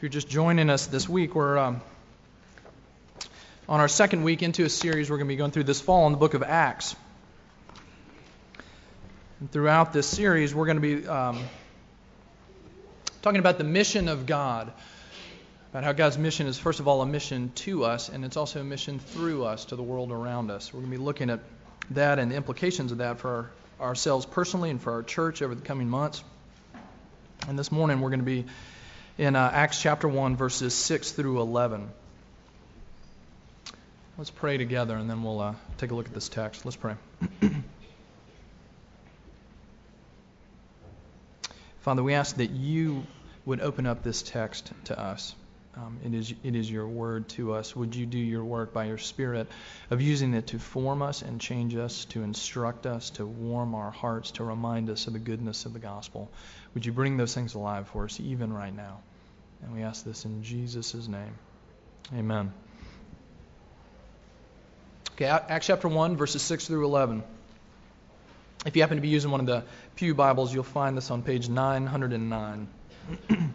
If you're just joining us this week, we're um, on our second week into a series we're going to be going through this fall in the book of Acts. And throughout this series, we're going to be um, talking about the mission of God, about how God's mission is, first of all, a mission to us, and it's also a mission through us to the world around us. We're going to be looking at that and the implications of that for our, ourselves personally and for our church over the coming months. And this morning, we're going to be in uh, Acts chapter 1, verses 6 through 11. Let's pray together and then we'll uh, take a look at this text. Let's pray. Father, we ask that you would open up this text to us. Um, it, is, it is your word to us. Would you do your work by your Spirit of using it to form us and change us, to instruct us, to warm our hearts, to remind us of the goodness of the gospel? Would you bring those things alive for us even right now? And we ask this in Jesus' name. Amen. Okay, Acts chapter 1, verses 6 through 11. If you happen to be using one of the Pew Bibles, you'll find this on page 909.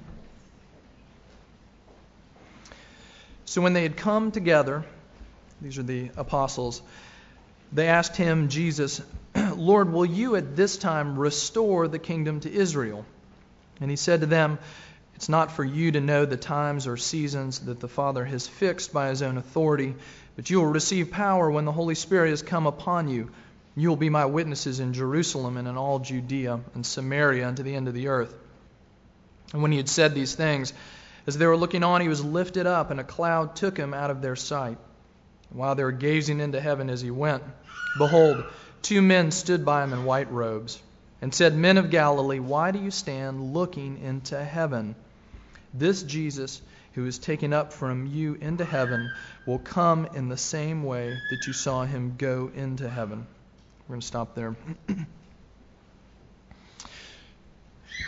so when they had come together, these are the apostles, they asked him, Jesus, Lord, will you at this time restore the kingdom to Israel? And he said to them, it's not for you to know the times or seasons that the Father has fixed by his own authority, but you will receive power when the Holy Spirit has come upon you. You will be my witnesses in Jerusalem and in all Judea and Samaria and to the end of the earth. And when he had said these things, as they were looking on, he was lifted up, and a cloud took him out of their sight. And while they were gazing into heaven as he went, behold, two men stood by him in white robes, and said, Men of Galilee, why do you stand looking into heaven? This Jesus, who is taken up from you into heaven, will come in the same way that you saw him go into heaven. We're going to stop there.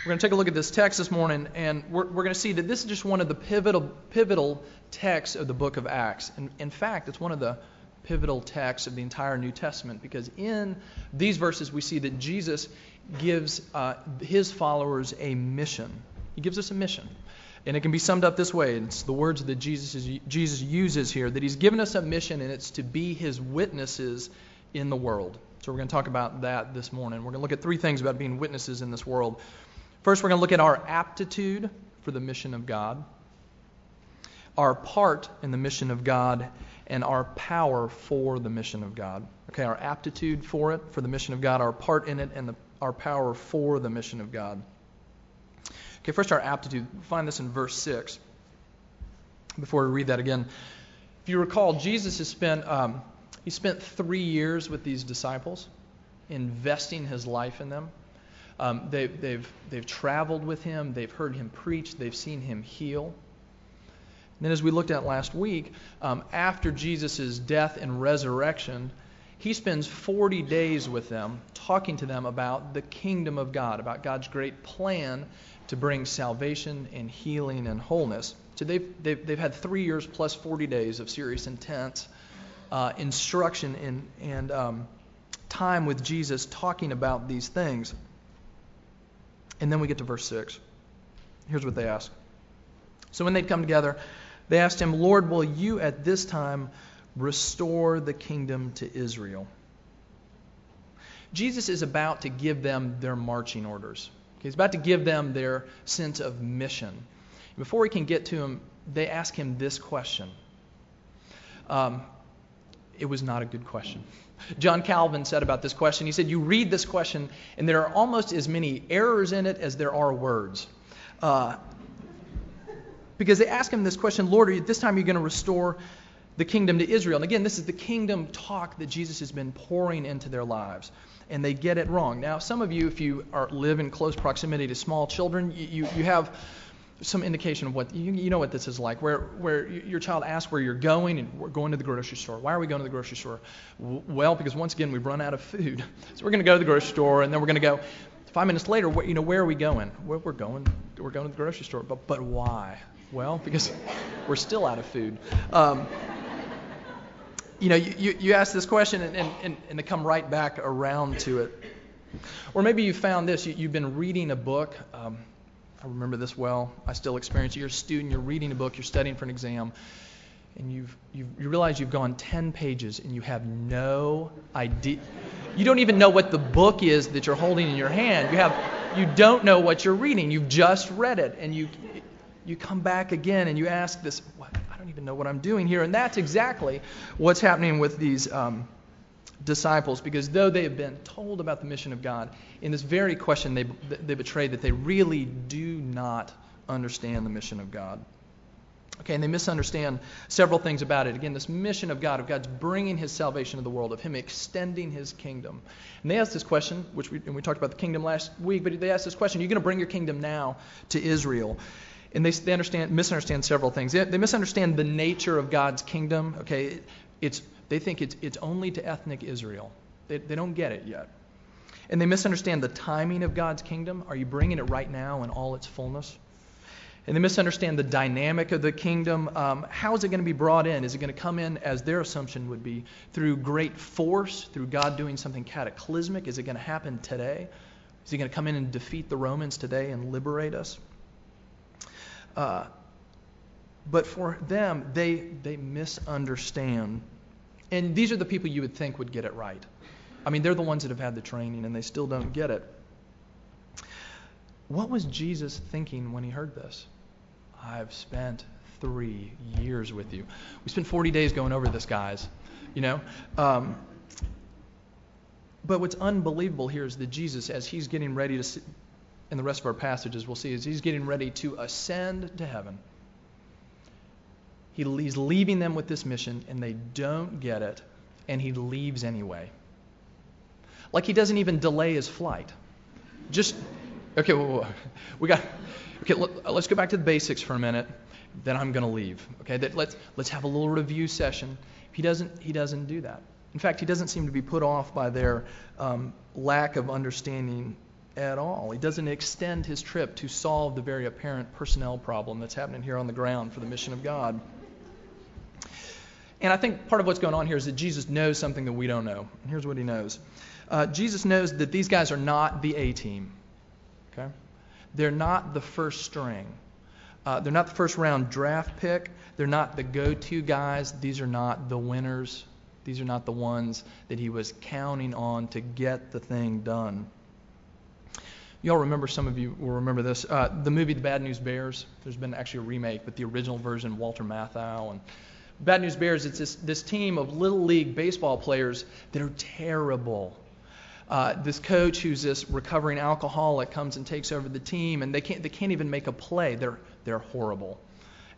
We're going to take a look at this text this morning, and we're, we're going to see that this is just one of the pivotal, pivotal texts of the book of Acts. And in fact, it's one of the pivotal texts of the entire New Testament because in these verses we see that Jesus gives uh, his followers a mission. He gives us a mission. And it can be summed up this way it's the words that Jesus, is, Jesus uses here that he's given us a mission, and it's to be his witnesses in the world. So we're going to talk about that this morning. We're going to look at three things about being witnesses in this world. First, we're going to look at our aptitude for the mission of God, our part in the mission of God, and our power for the mission of God. Okay, our aptitude for it, for the mission of God, our part in it, and the, our power for the mission of God. Okay, first our aptitude. We find this in verse 6. Before we read that again, if you recall, Jesus has spent um, he spent three years with these disciples, investing his life in them. Um, they, they've they've traveled with him. They've heard him preach. They've seen him heal. And then, as we looked at last week, um, after Jesus' death and resurrection, he spends 40 days with them, talking to them about the kingdom of God, about God's great plan to bring salvation and healing and wholeness. So they've, they've, they've had three years plus 40 days of serious, intense uh, instruction and, and um, time with Jesus talking about these things. And then we get to verse 6. Here's what they ask. So when they'd come together, they asked him, Lord, will you at this time restore the kingdom to Israel? Jesus is about to give them their marching orders. He's about to give them their sense of mission. Before he can get to them, they ask him this question. Um, it was not a good question. John Calvin said about this question, he said, You read this question, and there are almost as many errors in it as there are words. Uh, because they ask him this question Lord, at this time you're going to restore the kingdom to Israel. And again, this is the kingdom talk that Jesus has been pouring into their lives and they get it wrong. Now, some of you, if you are, live in close proximity to small children, you, you, have some indication of what you, you, know what this is like, where where your child asks where you're going, and we're going to the grocery store. Why are we going to the grocery store? Well, because once again we've run out of food, so we're going to go to the grocery store, and then we're going to go. Five minutes later, you know, where are we going? Where we're going, we're going to the grocery store. But but why? Well, because we're still out of food. Um, you know, you, you ask this question and, and, and they come right back around to it. Or maybe you found this, you, have been reading a book, um, I remember this well. I still experience it. You're a student, you're reading a book, you're studying for an exam, and you've, you've, you realize you've gone 10 pages and you have no idea. You don't even know what the book is that you're holding in your hand. You, have, you don't know what you're reading. You've just read it, and you, you come back again and you ask this, what? Don't even know what I'm doing here. And that's exactly what's happening with these. Um, disciples because though they have been told about the mission of God, in this very question they, they betray that they really do not understand the mission of God. Okay, and they misunderstand several things about it. Again, this mission of God, of God's bringing His salvation to the world, of Him extending His kingdom. And they asked this question, which we, and we talked about the kingdom last week, but they asked this question: You're going to bring your kingdom now to Israel? And they, they understand, misunderstand several things. They, they misunderstand the nature of God's kingdom. Okay, it's they think it's, it's only to ethnic Israel. They, they don't get it yet. And they misunderstand the timing of God's kingdom. Are you bringing it right now in all its fullness? And they misunderstand the dynamic of the kingdom. Um, how is it going to be brought in? Is it going to come in, as their assumption would be, through great force, through God doing something cataclysmic? Is it going to happen today? Is he going to come in and defeat the Romans today and liberate us? Uh, but for them, they, they misunderstand and these are the people you would think would get it right. I mean, they're the ones that have had the training and they still don't get it. What was Jesus thinking when he heard this? I've spent three years with you. We spent 40 days going over this, guys. You know? Um, but what's unbelievable here is that Jesus, as he's getting ready to, in the rest of our passages, we'll see, as he's getting ready to ascend to heaven he, he's leaving them with this mission, and they don't get it, and he leaves anyway. Like he doesn't even delay his flight. Just, okay, whoa, whoa. we got, okay, let, let's go back to the basics for a minute. Then I'm going to leave. Okay, that, let's, let's have a little review session. He doesn't, he doesn't do that. In fact, he doesn't seem to be put off by their um, lack of understanding at all. He doesn't extend his trip to solve the very apparent personnel problem that's happening here on the ground for the mission of God. And I think part of what's going on here is that Jesus knows something that we don't know. And here's what he knows uh, Jesus knows that these guys are not the A team. Okay? They're not the first string. Uh, they're not the first round draft pick. They're not the go to guys. These are not the winners. These are not the ones that he was counting on to get the thing done. Y'all remember, some of you will remember this, uh, the movie The Bad News Bears. There's been actually a remake, but the original version, Walter Matthau and Bad News Bears, it's this, this team of little league baseball players that are terrible. Uh, this coach who's this recovering alcoholic comes and takes over the team, and they can't they can't even make a play. They're they're horrible.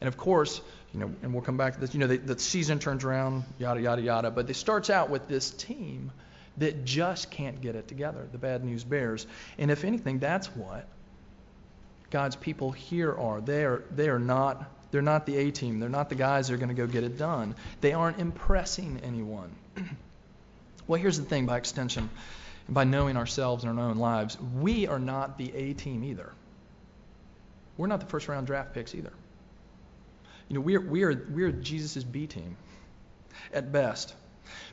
And of course, you know, and we'll come back to this. You know, they, the season turns around, yada yada yada. But it starts out with this team that just can't get it together. The Bad News Bears. And if anything, that's what God's people here are. They are they are not they're not the A team. They're not the guys that are going to go get it done. They aren't impressing anyone. well, here's the thing by extension, by knowing ourselves and our own lives, we are not the A team either. We're not the first round draft picks either. You know, we're, we're, we're Jesus' B team at best.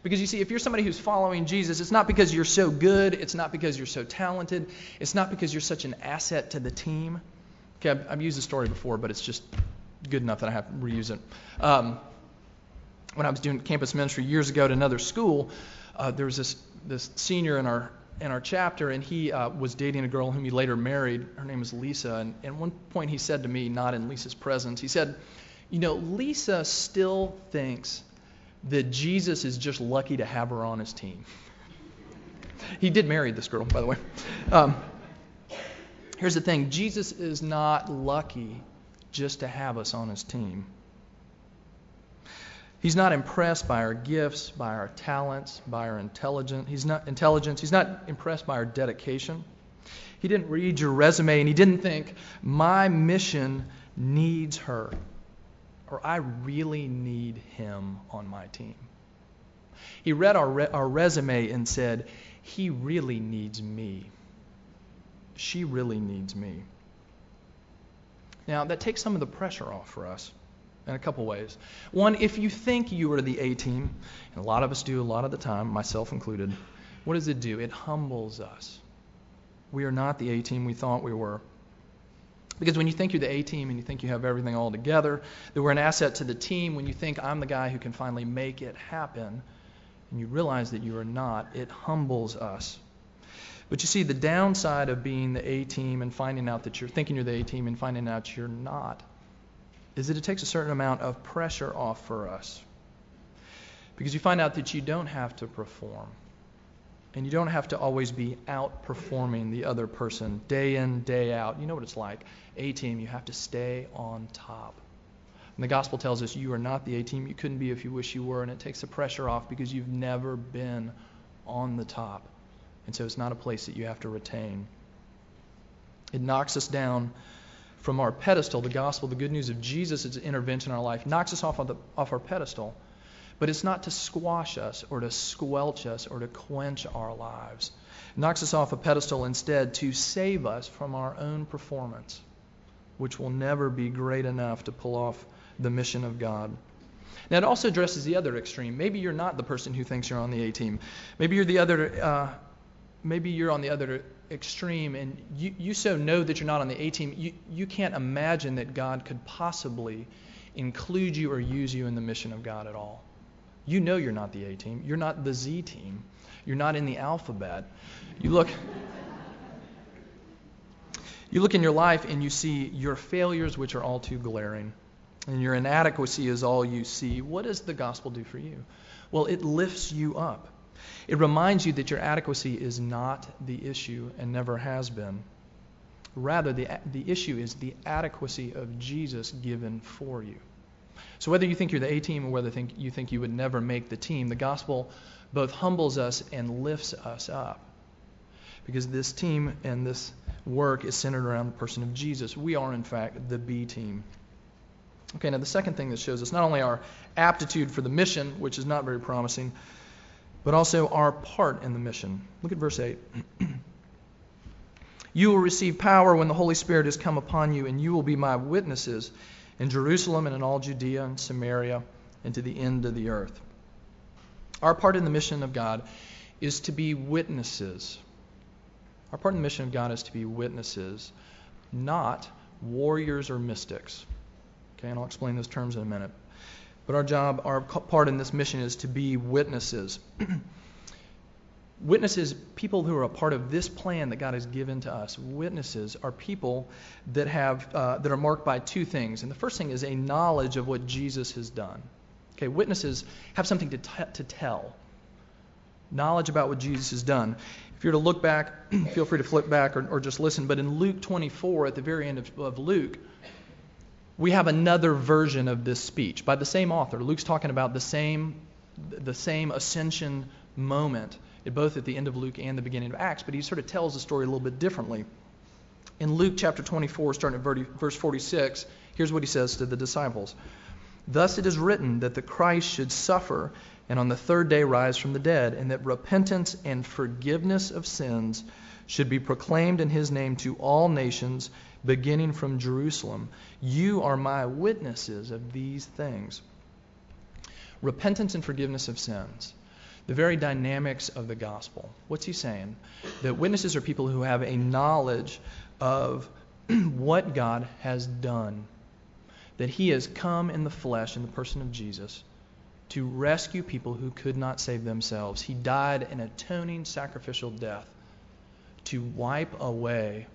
Because you see, if you're somebody who's following Jesus, it's not because you're so good, it's not because you're so talented, it's not because you're such an asset to the team. Okay, I've, I've used the story before, but it's just good enough that I have to reuse it. Um, when I was doing campus ministry years ago at another school, uh, there was this this senior in our in our chapter, and he uh, was dating a girl whom he later married. Her name was Lisa, and, and at one point he said to me, not in Lisa's presence, he said, "You know, Lisa still thinks that Jesus is just lucky to have her on his team." he did marry this girl, by the way. Um, here's the thing: Jesus is not lucky just to have us on his team. He's not impressed by our gifts, by our talents, by our intelligence. He's not intelligence. He's not impressed by our dedication. He didn't read your resume and he didn't think, my mission needs her. Or I really need him on my team. He read our, re- our resume and said, he really needs me. She really needs me. Now, that takes some of the pressure off for us in a couple ways. One, if you think you are the A team, and a lot of us do a lot of the time, myself included, what does it do? It humbles us. We are not the A team we thought we were. Because when you think you're the A team and you think you have everything all together, that we're an asset to the team, when you think I'm the guy who can finally make it happen, and you realize that you are not, it humbles us. But you see, the downside of being the A team and finding out that you're thinking you're the A team and finding out you're not is that it takes a certain amount of pressure off for us. Because you find out that you don't have to perform. And you don't have to always be outperforming the other person day in, day out. You know what it's like. A team, you have to stay on top. And the gospel tells us you are not the A team. You couldn't be if you wish you were. And it takes the pressure off because you've never been on the top. And so it's not a place that you have to retain. It knocks us down from our pedestal. The gospel, the good news of Jesus' intervention in our life, knocks us off, of the, off our pedestal but it's not to squash us or to squelch us or to quench our lives. It knocks us off a pedestal instead to save us from our own performance, which will never be great enough to pull off the mission of God. Now, it also addresses the other extreme. Maybe you're not the person who thinks you're on the A team. Maybe you're the other. Uh, maybe you're on the other extreme, and you, you so know that you're not on the A team. You you can't imagine that God could possibly include you or use you in the mission of God at all. You know you're not the A team. You're not the Z team. You're not in the alphabet. You look You look in your life and you see your failures which are all too glaring. And your inadequacy is all you see. What does the gospel do for you? Well, it lifts you up. It reminds you that your adequacy is not the issue and never has been. Rather, the, the issue is the adequacy of Jesus given for you. So whether you think you're the A team or whether think, you think you would never make the team, the gospel both humbles us and lifts us up. Because this team and this work is centered around the person of Jesus. We are, in fact, the B team. Okay, now the second thing that shows us not only our aptitude for the mission, which is not very promising, but also our part in the mission. Look at verse 8. you will receive power when the Holy Spirit has come upon you, and you will be my witnesses in Jerusalem and in all Judea and Samaria and to the end of the earth. Our part in the mission of God is to be witnesses. Our part in the mission of God is to be witnesses, not warriors or mystics. Okay, and I'll explain those terms in a minute. But our job, our part in this mission is to be witnesses. Witnesses, people who are a part of this plan that God has given to us, witnesses are people that have uh, that are marked by two things. And the first thing is a knowledge of what Jesus has done. Okay, witnesses have something to, t- to tell. Knowledge about what Jesus has done. If you're to look back, feel free to flip back or, or, just listen. But in Luke 24, at the very end of, of Luke, we have another version of this speech by the same author. Luke's talking about the same the same ascension moment both at the end of Luke and the beginning of Acts, but he sort of tells the story a little bit differently. In Luke chapter 24, starting at verse 46, here's what he says to the disciples Thus it is written that the Christ should suffer and on the third day rise from the dead, and that repentance and forgiveness of sins should be proclaimed in his name to all nations, beginning from Jerusalem. You are my witnesses of these things. Repentance and forgiveness of sins the very dynamics of the gospel. What's he saying? That witnesses are people who have a knowledge of what God has done. That he has come in the flesh, in the person of Jesus, to rescue people who could not save themselves. He died an atoning sacrificial death to wipe away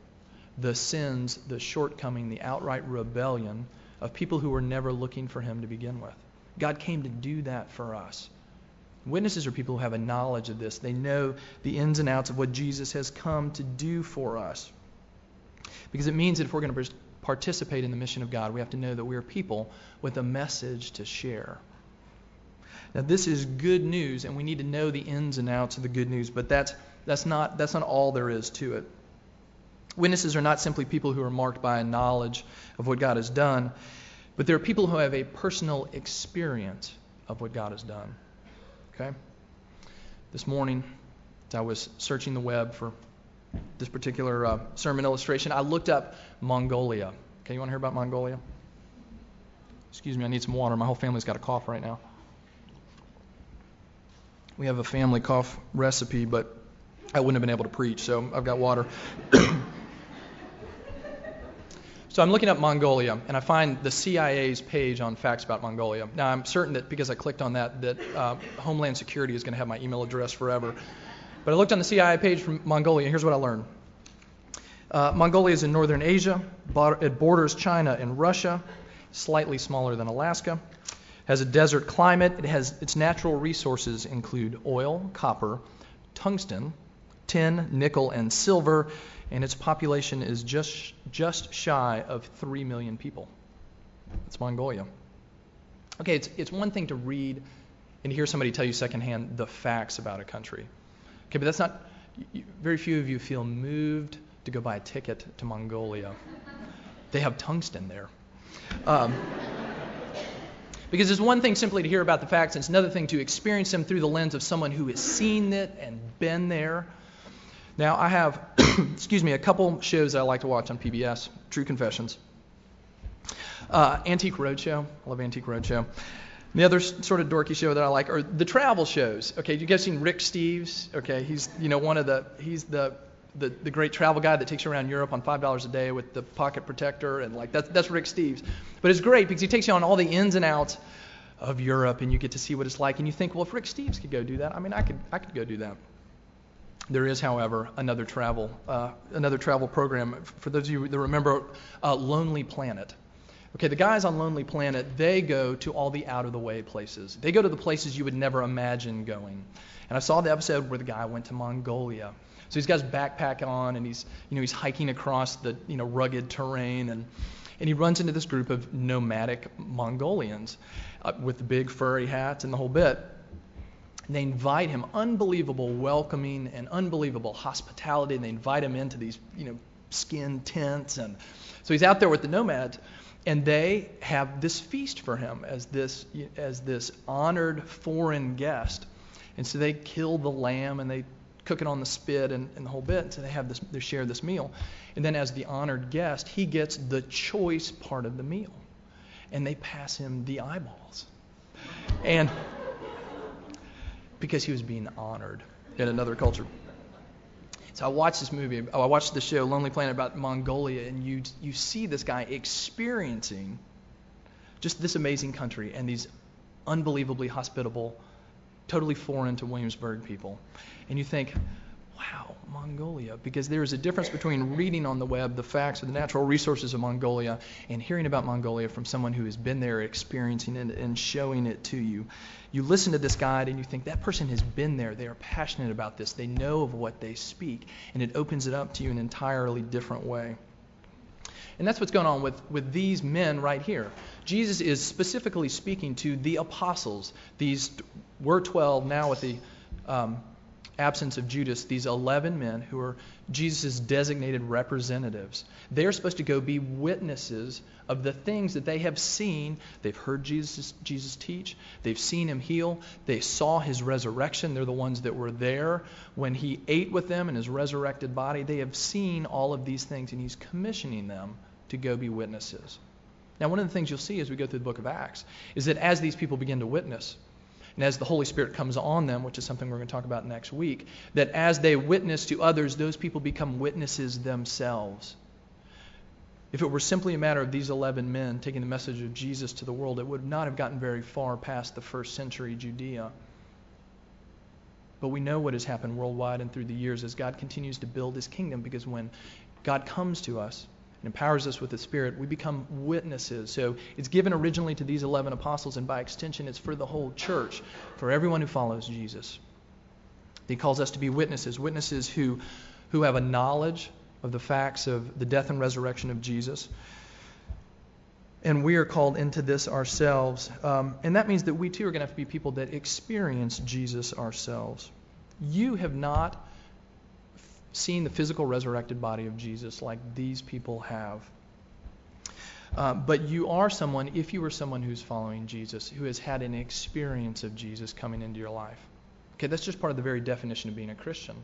the sins, the shortcoming, the outright rebellion of people who were never looking for him to begin with. God came to do that for us. Witnesses are people who have a knowledge of this. They know the ins and outs of what Jesus has come to do for us. Because it means that if we're going to participate in the mission of God, we have to know that we are people with a message to share. Now, this is good news, and we need to know the ins and outs of the good news, but that's, that's, not, that's not all there is to it. Witnesses are not simply people who are marked by a knowledge of what God has done, but they're people who have a personal experience of what God has done. Okay? This morning, as I was searching the web for this particular uh, sermon illustration, I looked up Mongolia. Okay, you want to hear about Mongolia? Excuse me, I need some water. My whole family's got a cough right now. We have a family cough recipe, but I wouldn't have been able to preach, so I've got water. So I'm looking up Mongolia, and I find the CIA's page on facts about Mongolia. Now I'm certain that because I clicked on that, that uh, Homeland Security is going to have my email address forever. But I looked on the CIA page from Mongolia, and here's what I learned. Uh, Mongolia is in northern Asia. It borders China and Russia, slightly smaller than Alaska. Has a desert climate. It has its natural resources include oil, copper, tungsten, tin, nickel, and silver and its population is just, just shy of 3 million people. It's Mongolia. Okay, it's, it's one thing to read and hear somebody tell you secondhand the facts about a country. Okay, but that's not, very few of you feel moved to go buy a ticket to Mongolia. They have tungsten there. Um, because it's one thing simply to hear about the facts, and it's another thing to experience them through the lens of someone who has seen it and been there. Now, I have, excuse me, a couple shows that I like to watch on PBS, True Confessions. Uh, Antique Roadshow. I love Antique Roadshow. The other sort of dorky show that I like are the travel shows. Okay, you guys seen Rick Steves? Okay, he's you know one of the he's the the, the great travel guy that takes you around Europe on five dollars a day with the pocket protector and like that's that's Rick Steves. But it's great because he takes you on all the ins and outs of Europe and you get to see what it's like and you think, well, if Rick Steves could go do that, I mean, I could I could go do that. There is, however, another travel uh, another travel program. For those of you that remember, uh, Lonely Planet. Okay, the guys on Lonely Planet, they go to all the out of the way places. They go to the places you would never imagine going. And I saw the episode where the guy went to Mongolia. So he's got his backpack on and he's, you know, he's hiking across the, you know, rugged terrain and and he runs into this group of nomadic Mongolians uh, with the big furry hats and the whole bit. They invite him, unbelievable welcoming and unbelievable hospitality. And they invite him into these, you know, skin tents. And so he's out there with the nomads, and they have this feast for him as this, as this honored foreign guest. And so they kill the lamb and they cook it on the spit and, and the whole bit. And so they have this, they share this meal. And then as the honored guest, he gets the choice part of the meal. And they pass him the eyeballs. And because he was being honored in another culture. So I watched this movie. Oh, I watched the show Lonely Planet about Mongolia, and you you see this guy experiencing just this amazing country and these unbelievably hospitable, totally foreign to Williamsburg people, and you think, wow, Mongolia, because there is a difference between reading on the web the facts of the natural resources of Mongolia and hearing about Mongolia from someone who has been there, experiencing it, and showing it to you. You listen to this guide and you think that person has been there. They are passionate about this. They know of what they speak, and it opens it up to you in an entirely different way. And that's what's going on with, with these men right here. Jesus is specifically speaking to the apostles. These were 12, now with the um, absence of Judas, these 11 men who are Jesus' designated representatives, they're supposed to go be witnesses of the things that they have seen. They've heard Jesus, Jesus teach, they've seen him heal, they saw his resurrection. They're the ones that were there when he ate with them in his resurrected body. They have seen all of these things, and he's commissioning them to go be witnesses. Now, one of the things you'll see as we go through the book of Acts is that as these people begin to witness, and as the Holy Spirit comes on them, which is something we're going to talk about next week, that as they witness to others, those people become witnesses themselves. If it were simply a matter of these 11 men taking the message of Jesus to the world, it would not have gotten very far past the first century Judea. But we know what has happened worldwide and through the years as God continues to build his kingdom because when God comes to us, and empowers us with the Spirit, we become witnesses. So it's given originally to these 11 apostles, and by extension, it's for the whole church, for everyone who follows Jesus. He calls us to be witnesses, witnesses who, who have a knowledge of the facts of the death and resurrection of Jesus. And we are called into this ourselves. Um, and that means that we too are going to have to be people that experience Jesus ourselves. You have not seeing the physical resurrected body of Jesus like these people have. Uh, but you are someone, if you are someone who's following Jesus, who has had an experience of Jesus coming into your life. Okay, that's just part of the very definition of being a Christian.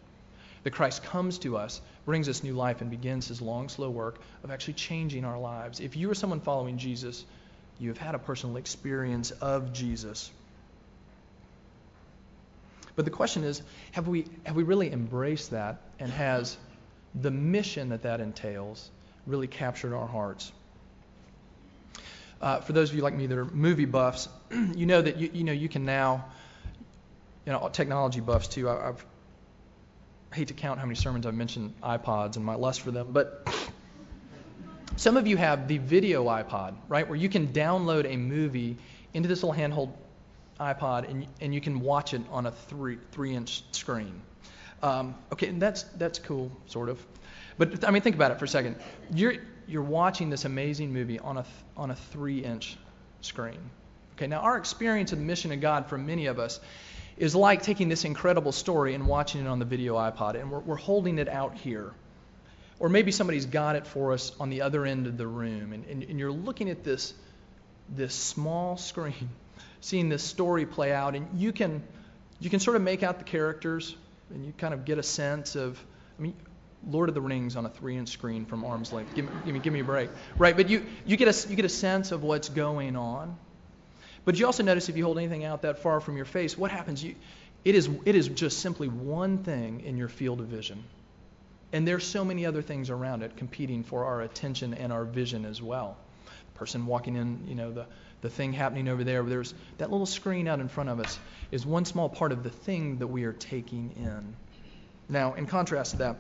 That Christ comes to us, brings us new life, and begins his long, slow work of actually changing our lives. If you are someone following Jesus, you have had a personal experience of Jesus. But the question is, have we, have we really embraced that? And has the mission that that entails really captured our hearts. Uh, for those of you like me that are movie buffs, you know that you, you know you can now, you know, technology buffs too. I, I've I hate to count how many sermons I've mentioned iPods and my lust for them, but some of you have the video iPod, right, where you can download a movie into this little handheld iPod and, and you can watch it on a three three inch screen. Um, okay, and that's that's cool, sort of. But I mean, think about it for a second. You're you're watching this amazing movie on a on a three inch screen. Okay, now our experience of the mission of God for many of us is like taking this incredible story and watching it on the video iPod, and we're, we're holding it out here. Or maybe somebody's got it for us on the other end of the room, and, and, and you're looking at this this small screen, seeing this story play out, and you can you can sort of make out the characters, and you kind of get a sense of. I mean, Lord of the Rings on a three-inch screen from arm's length. Give me, give me, give me a break, right? But you you get a you get a sense of what's going on. But you also notice if you hold anything out that far from your face, what happens? You, it is it is just simply one thing in your field of vision. And there's so many other things around it competing for our attention and our vision as well person walking in, you know, the, the thing happening over there. There's that little screen out in front of us is one small part of the thing that we are taking in. Now, in contrast to that,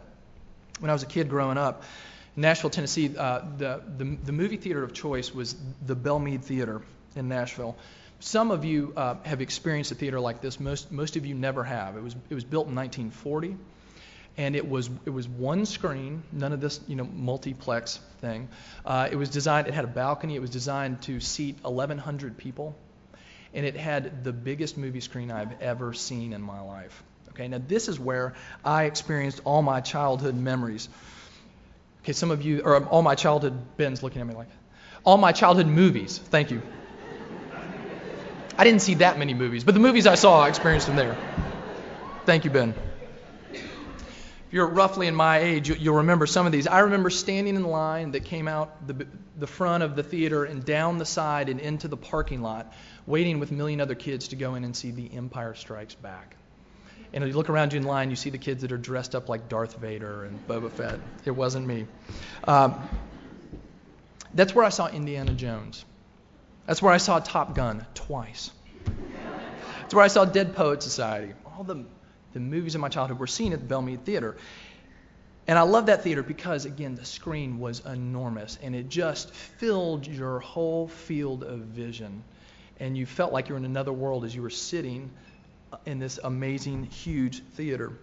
when I was a kid growing up, in Nashville, Tennessee, uh, the, the, the movie theater of choice was the Belle Meade Theater in Nashville. Some of you uh, have experienced a theater like this. Most most of you never have. It was it was built in 1940 and it was it was one screen, none of this you know multiplex thing. Uh, it was designed. It had a balcony. It was designed to seat 1,100 people, and it had the biggest movie screen I've ever seen in my life. Okay, now this is where I experienced all my childhood memories. Okay, some of you, or all my childhood, Ben's looking at me like, all my childhood movies. Thank you. I didn't see that many movies, but the movies I saw, I experienced them there. Thank you, Ben. If you're roughly in my age, you'll remember some of these. I remember standing in line that came out the, the front of the theater and down the side and into the parking lot, waiting with a million other kids to go in and see The Empire Strikes Back. And you look around you in line, you see the kids that are dressed up like Darth Vader and Boba Fett. It wasn't me. Um, that's where I saw Indiana Jones. That's where I saw Top Gun twice. That's where I saw Dead Poet Society. All the the movies of my childhood were seen at the Belle Meade Theater. And I love that theater because, again, the screen was enormous and it just filled your whole field of vision. And you felt like you were in another world as you were sitting in this amazing, huge theater.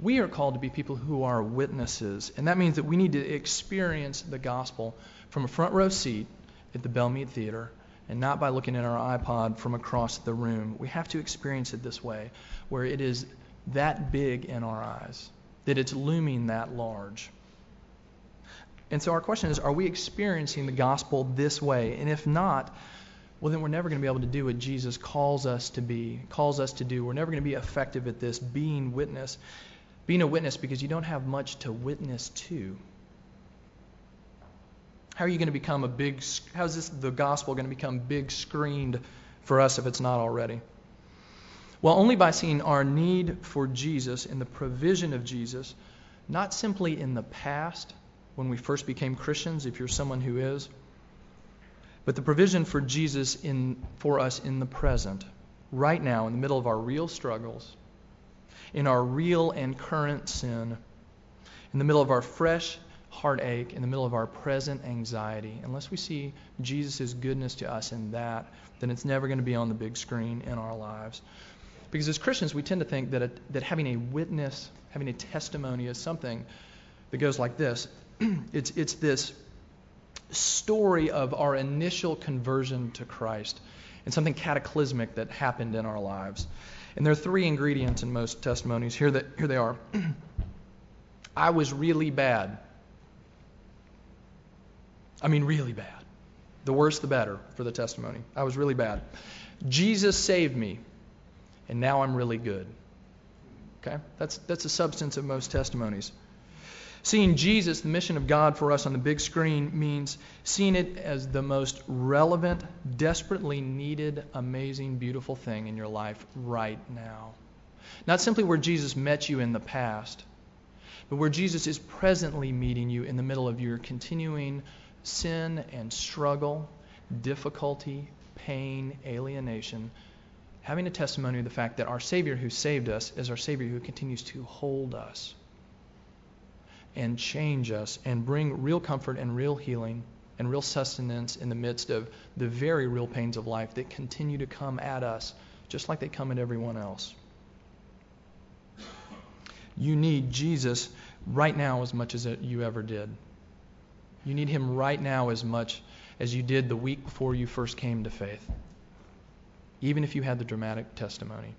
We are called to be people who are witnesses, and that means that we need to experience the gospel from a front row seat at the Belle Meade Theater and not by looking at our iPod from across the room. We have to experience it this way, where it is that big in our eyes, that it's looming that large. And so our question is are we experiencing the gospel this way? And if not, well, then we're never going to be able to do what Jesus calls us to be, calls us to do. We're never going to be effective at this, being witness. Being a witness because you don't have much to witness to. How are you going to become a big, how is this, the gospel going to become big screened for us if it's not already? Well, only by seeing our need for Jesus and the provision of Jesus, not simply in the past when we first became Christians, if you're someone who is, but the provision for Jesus in, for us in the present, right now, in the middle of our real struggles, in our real and current sin, in the middle of our fresh heartache, in the middle of our present anxiety, unless we see Jesus' goodness to us in that, then it's never going to be on the big screen in our lives. Because as Christians, we tend to think that, a, that having a witness, having a testimony is something that goes like this it's, it's this story of our initial conversion to Christ and something cataclysmic that happened in our lives. And there are three ingredients in most testimonies. Here, that, here they are. I was really bad. I mean, really bad. The worse, the better for the testimony. I was really bad. Jesus saved me, and now I'm really good. Okay? That's, that's the substance of most testimonies. Seeing Jesus, the mission of God for us on the big screen, means seeing it as the most relevant, desperately needed, amazing, beautiful thing in your life right now. Not simply where Jesus met you in the past, but where Jesus is presently meeting you in the middle of your continuing sin and struggle, difficulty, pain, alienation, having a testimony of the fact that our Savior who saved us is our Savior who continues to hold us and change us and bring real comfort and real healing and real sustenance in the midst of the very real pains of life that continue to come at us just like they come at everyone else. You need Jesus right now as much as you ever did. You need him right now as much as you did the week before you first came to faith, even if you had the dramatic testimony.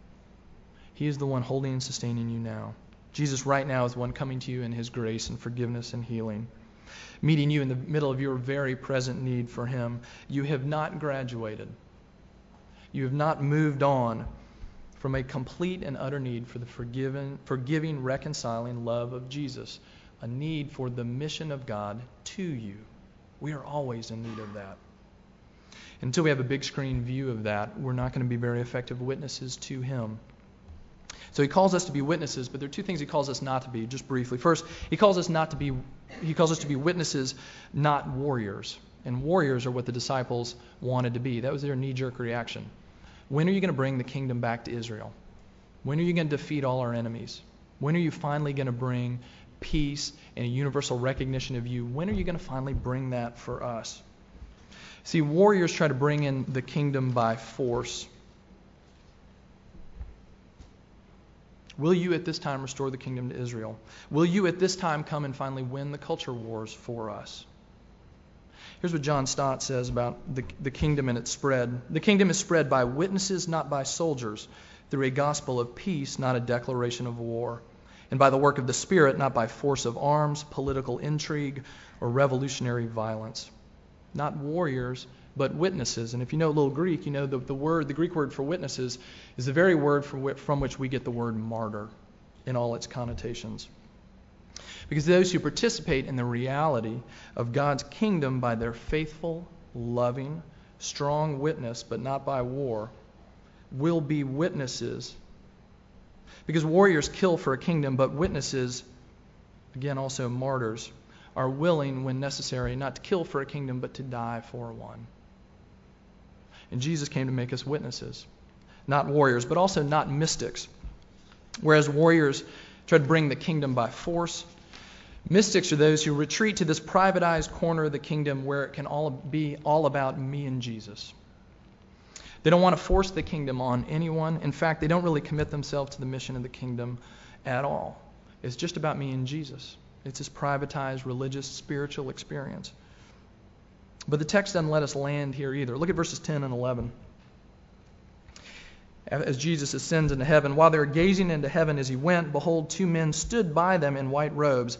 He is the one holding and sustaining you now. Jesus, right now, is the one coming to you in his grace and forgiveness and healing, meeting you in the middle of your very present need for him. You have not graduated, you have not moved on from a complete and utter need for the forgiven, forgiving, reconciling love of Jesus, a need for the mission of God to you. We are always in need of that. Until we have a big screen view of that, we're not going to be very effective witnesses to Him. So he calls us to be witnesses, but there are two things he calls us not to be, just briefly. First, he calls us not to be he calls us to be witnesses, not warriors. And warriors are what the disciples wanted to be. That was their knee-jerk reaction. When are you going to bring the kingdom back to Israel? When are you going to defeat all our enemies? When are you finally going to bring peace and a universal recognition of you? When are you going to finally bring that for us? See, warriors try to bring in the kingdom by force. Will you at this time restore the kingdom to Israel? Will you at this time come and finally win the culture wars for us? Here's what John Stott says about the, the kingdom and its spread. The kingdom is spread by witnesses, not by soldiers, through a gospel of peace, not a declaration of war, and by the work of the Spirit, not by force of arms, political intrigue, or revolutionary violence. Not warriors, but witnesses. And if you know a little Greek, you know the, the word, the Greek word for witnesses, is the very word from, from which we get the word martyr in all its connotations. Because those who participate in the reality of God's kingdom by their faithful, loving, strong witness, but not by war, will be witnesses. Because warriors kill for a kingdom, but witnesses, again, also martyrs, are willing, when necessary, not to kill for a kingdom, but to die for one. And Jesus came to make us witnesses, not warriors, but also not mystics. Whereas warriors try to bring the kingdom by force, Mystics are those who retreat to this privatized corner of the kingdom where it can all be all about me and Jesus. They don't want to force the kingdom on anyone. In fact, they don't really commit themselves to the mission of the kingdom at all. It's just about me and Jesus. It's this privatized religious, spiritual experience. But the text doesn't let us land here either. Look at verses 10 and 11. As Jesus ascends into heaven, while they were gazing into heaven as he went, behold, two men stood by them in white robes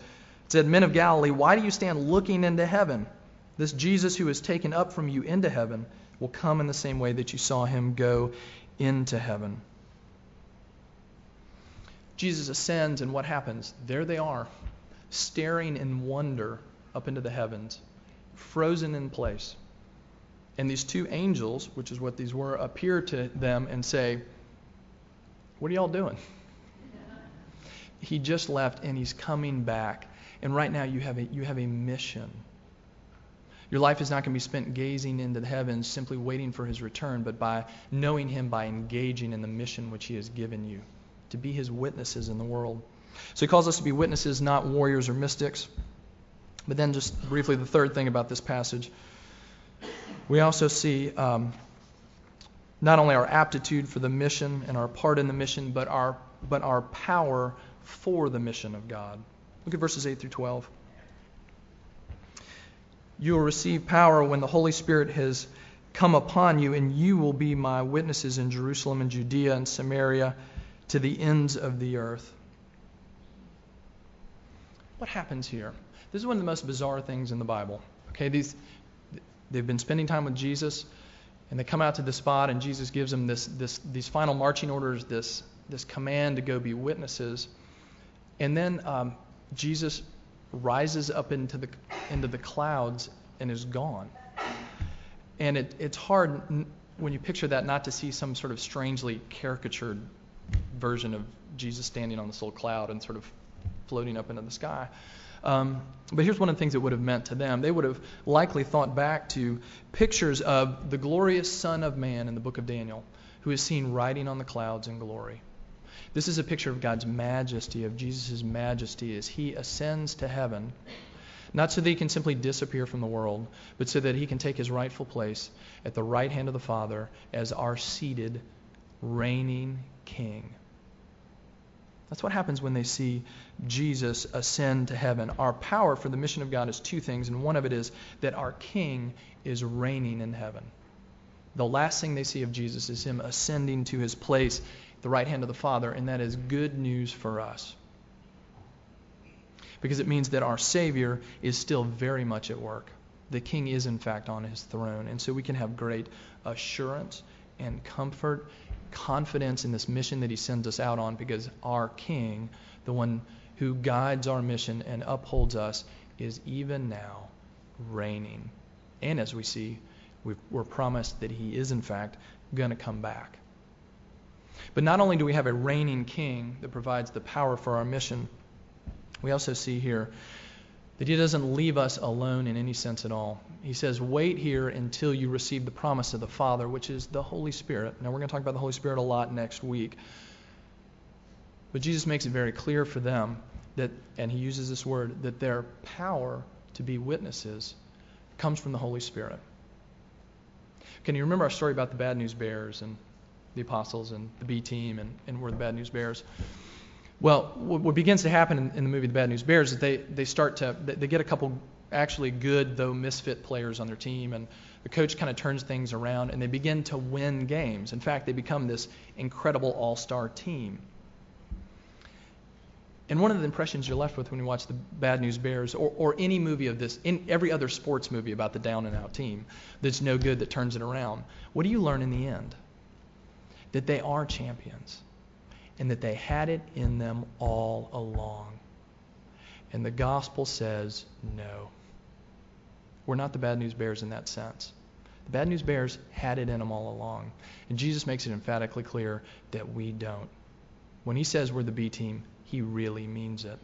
said, Men of Galilee, why do you stand looking into heaven? This Jesus who is taken up from you into heaven will come in the same way that you saw him go into heaven. Jesus ascends, and what happens? There they are, staring in wonder up into the heavens, frozen in place. And these two angels, which is what these were, appear to them and say, What are y'all doing? He just left and he's coming back. And right now you have a, you have a mission. Your life is not going to be spent gazing into the heavens, simply waiting for his return, but by knowing him by engaging in the mission which he has given you, to be his witnesses in the world. So he calls us to be witnesses, not warriors or mystics. But then, just briefly, the third thing about this passage, we also see um, not only our aptitude for the mission and our part in the mission, but our, but our power for the mission of God. Look at verses 8 through 12. You will receive power when the Holy Spirit has come upon you, and you will be my witnesses in Jerusalem and Judea and Samaria to the ends of the earth. What happens here? This is one of the most bizarre things in the Bible. Okay, these they've been spending time with Jesus, and they come out to the spot, and Jesus gives them this, this, these final marching orders, this, this command to go be witnesses. And then um, Jesus rises up into the, into the clouds and is gone. And it, it's hard when you picture that not to see some sort of strangely caricatured version of Jesus standing on this little cloud and sort of floating up into the sky. Um, but here's one of the things it would have meant to them. They would have likely thought back to pictures of the glorious Son of Man in the book of Daniel, who is seen riding on the clouds in glory. This is a picture of God's majesty, of Jesus' majesty as he ascends to heaven, not so that he can simply disappear from the world, but so that he can take his rightful place at the right hand of the Father as our seated, reigning King. That's what happens when they see Jesus ascend to heaven. Our power for the mission of God is two things, and one of it is that our King is reigning in heaven. The last thing they see of Jesus is him ascending to his place the right hand of the Father, and that is good news for us. Because it means that our Savior is still very much at work. The King is, in fact, on his throne, and so we can have great assurance and comfort confidence in this mission that he sends us out on because our King, the one who guides our mission and upholds us, is even now reigning. And as we see, we are promised that he is, in fact, going to come back. But not only do we have a reigning king that provides the power for our mission, we also see here that he doesn't leave us alone in any sense at all. He says, Wait here until you receive the promise of the Father, which is the Holy Spirit. Now, we're going to talk about the Holy Spirit a lot next week. But Jesus makes it very clear for them that, and he uses this word, that their power to be witnesses comes from the Holy Spirit. Can you remember our story about the Bad News Bears and the apostles and the B team and, and we're the Bad News Bears? Well, what begins to happen in, in the movie The Bad News Bears is they, they start to, they get a couple actually good, though misfit players on their team, and the coach kind of turns things around, and they begin to win games. In fact, they become this incredible all star team. And one of the impressions you're left with when you watch the Bad News Bears or, or any movie of this, in every other sports movie about the down and out team that's no good that turns it around, what do you learn in the end? That they are champions and that they had it in them all along. And the gospel says no. We're not the bad news bears in that sense. The bad news bears had it in them all along. And Jesus makes it emphatically clear that we don't. When he says we're the B team, he really means it.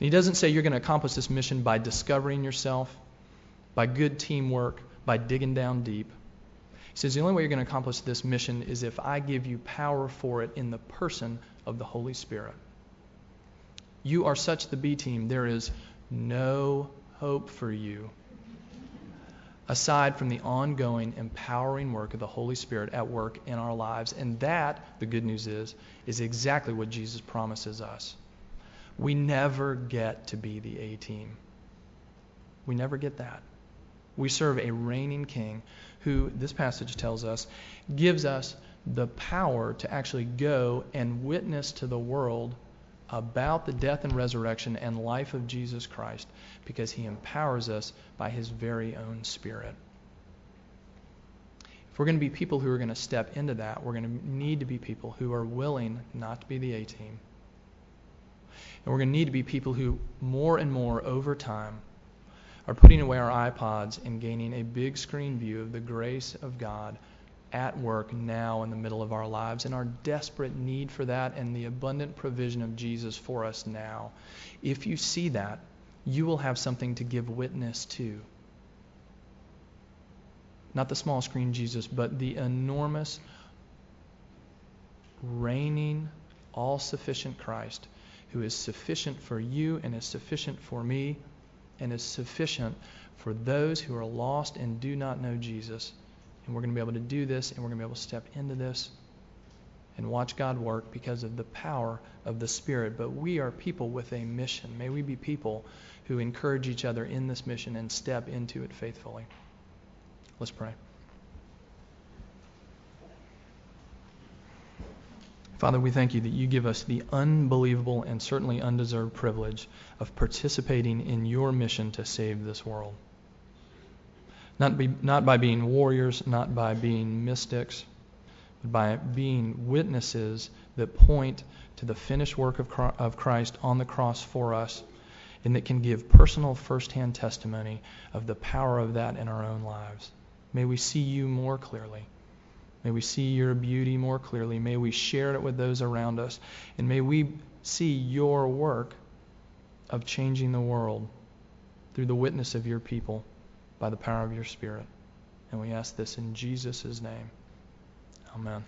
And he doesn't say you're going to accomplish this mission by discovering yourself, by good teamwork, by digging down deep. Says the only way you're going to accomplish this mission is if I give you power for it in the person of the Holy Spirit. You are such the B team, there is no hope for you aside from the ongoing empowering work of the Holy Spirit at work in our lives. And that, the good news is, is exactly what Jesus promises us. We never get to be the A team. We never get that. We serve a reigning king who, this passage tells us, gives us the power to actually go and witness to the world about the death and resurrection and life of Jesus Christ because he empowers us by his very own Spirit. If we're going to be people who are going to step into that, we're going to need to be people who are willing not to be the A team. And we're going to need to be people who, more and more over time, are putting away our iPods and gaining a big screen view of the grace of God at work now in the middle of our lives and our desperate need for that and the abundant provision of Jesus for us now. If you see that, you will have something to give witness to. Not the small screen Jesus, but the enormous, reigning, all sufficient Christ who is sufficient for you and is sufficient for me and is sufficient for those who are lost and do not know Jesus. And we're going to be able to do this, and we're going to be able to step into this and watch God work because of the power of the Spirit. But we are people with a mission. May we be people who encourage each other in this mission and step into it faithfully. Let's pray. Father, we thank you that you give us the unbelievable and certainly undeserved privilege of participating in your mission to save this world. Not, be, not by being warriors, not by being mystics, but by being witnesses that point to the finished work of Christ on the cross for us and that can give personal firsthand testimony of the power of that in our own lives. May we see you more clearly. May we see your beauty more clearly. May we share it with those around us. And may we see your work of changing the world through the witness of your people by the power of your Spirit. And we ask this in Jesus' name. Amen.